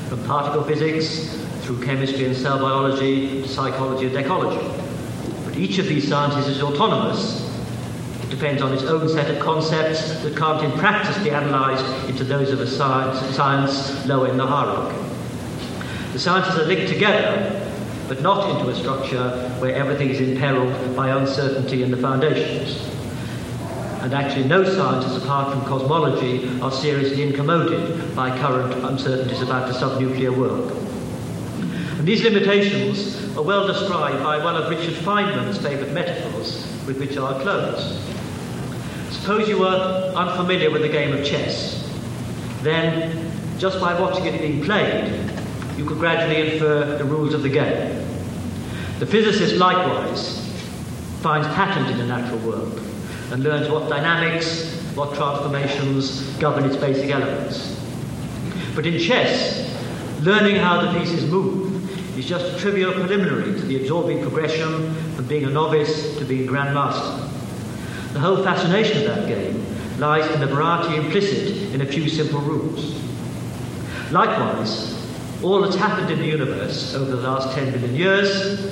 from particle physics through chemistry and cell biology to psychology and ecology. But each of these sciences is autonomous. It depends on its own set of concepts that can't in practice be analysed into those of a science, science lower in the hierarchy. The sciences are linked together but not into a structure where everything is imperiled by uncertainty in the foundations. And actually, no sciences apart from cosmology are seriously incommoded by current uncertainties about the subnuclear world. And these limitations are well described by one of Richard Feynman's favourite metaphors, with which I'll close. Suppose you were unfamiliar with the game of chess. Then, just by watching it being played, you could gradually infer the rules of the game. The physicist likewise finds patterns in the natural world and learns what dynamics, what transformations govern its basic elements. But in chess, learning how the pieces move is just a trivial preliminary to the absorbing progression from being a novice to being a grandmaster. The whole fascination of that game lies in the variety implicit in a few simple rules. Likewise, all that's happened in the universe over the last 10 billion years,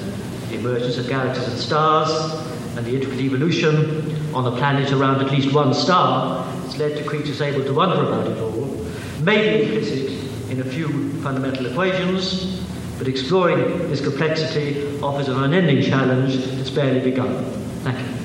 the emergence of galaxies and stars, and the intricate evolution on the planet around at least one star, has led to creatures able to wonder about it all, may be implicit in a few fundamental equations, but exploring this complexity offers an unending challenge that's barely begun. Thank you.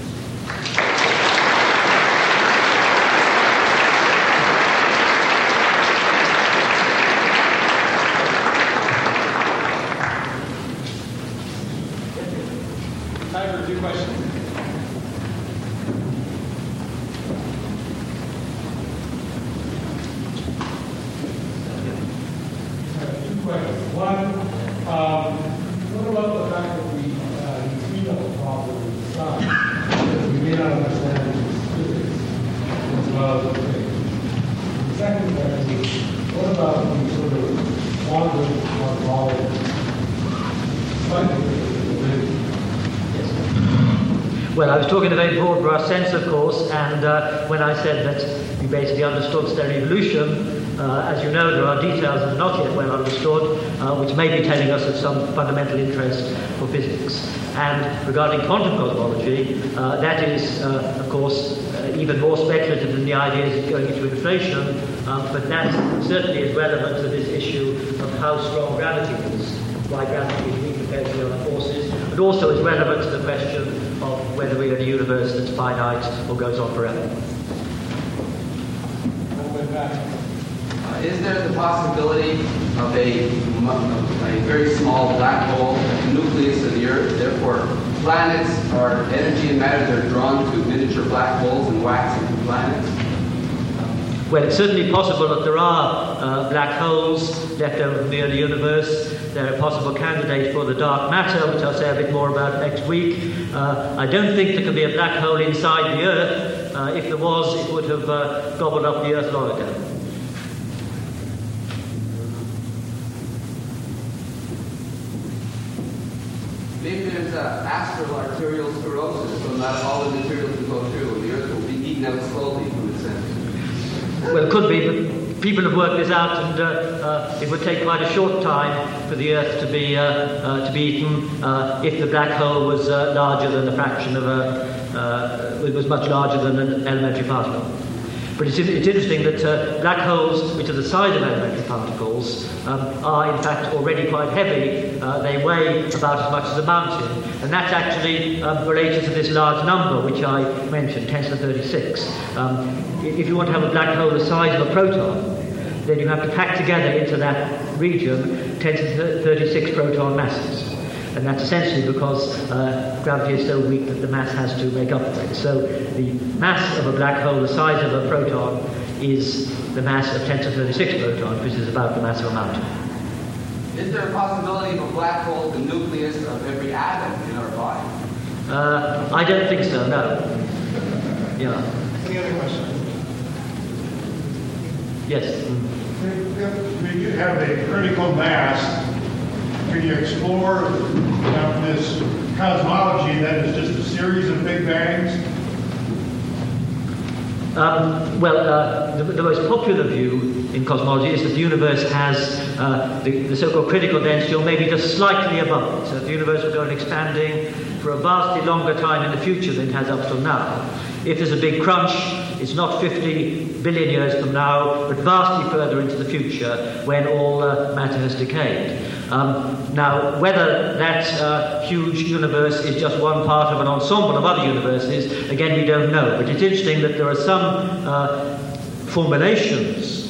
talking in a very broad brush sense, of course, and uh, when I said that we basically understood stellar evolution, uh, as you know, there are details that are not yet well understood, uh, which may be telling us of some fundamental interest for physics. And regarding quantum cosmology, uh, that is, uh, of course, uh, even more speculative than the ideas of going into inflation, um, but that certainly is relevant to this issue of how strong gravity is, why gravity is weak compared to the other forces, but also is relevant to the question of whether we're in a universe that's finite or goes on forever. Uh, is there the possibility of a, a very small black hole nucleus of the Earth? Therefore, planets are energy and matter, they're drawn to miniature black holes and wax into planets? Well, it's certainly possible that there are uh, black holes left over from the early universe. They're a possible candidate for the dark matter, which I'll say a bit more about next week. Uh, I don't think there can be a black hole inside the Earth. Uh, if there was, it would have uh, gobbled up the Earth long ago. Maybe there's astral arterial sclerosis, so not all the materials will go through, and the Earth will be eaten out slowly from the center. Well, it could be, but people have worked this out, and uh, uh, it would take quite a short time for the Earth to be uh, uh to be eaten uh, if the black hole was uh, larger than a fraction of a. it was much larger than an elementary particle. But it's, it's interesting that uh, black holes, which are the size of elementary particles, um, are in fact already quite heavy. Uh, they weigh about as much as a mountain. And that's actually um, related to this large number which I mentioned, 10 to the 36. Um, if you want to have a black hole the size of a proton, then you have to pack together into that region 10 to the 36 proton masses. And that's essentially because uh, gravity is so weak that the mass has to make up for it. So the mass of a black hole, the size of a proton, is the mass of 10 to 36 protons, which is about the mass of a mountain. Is there a possibility of a black hole, the nucleus of every atom in our body? Uh, I don't think so, no. Yeah. Any other questions? Yes. Mm. If we have a critical mass, can you explore um, this cosmology that is just a series of big bangs? Um, well, uh, the, the, most popular view in cosmology is that the universe has uh, the, the, so-called critical density, or maybe just slightly above it. So the universe will go on expanding for a vastly longer time in the future than it has up till now. If there's a big crunch, it's not 50 billion years from now, but vastly further into the future when all uh, matter has decayed. Um, now, whether that uh, huge universe is just one part of an ensemble of other universes, again, we don't know. But it's interesting that there are some uh, formulations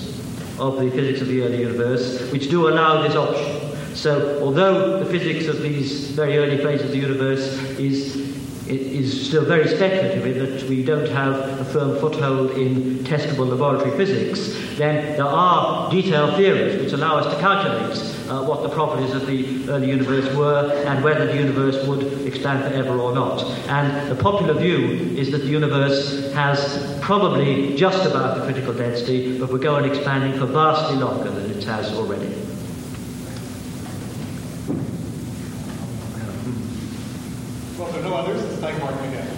of the physics of the early universe which do allow this option. So, although the physics of these very early phases of the universe is is still very speculative in that we don't have a firm foothold in testable laboratory physics, then there are detailed theories which allow us to calculate uh, what the properties of the early universe were and whether the universe would expand forever or not. And the popular view is that the universe has probably just about the critical density, but will go on expanding for vastly longer than it has already. Well, if there are no others, it's thank Mark again.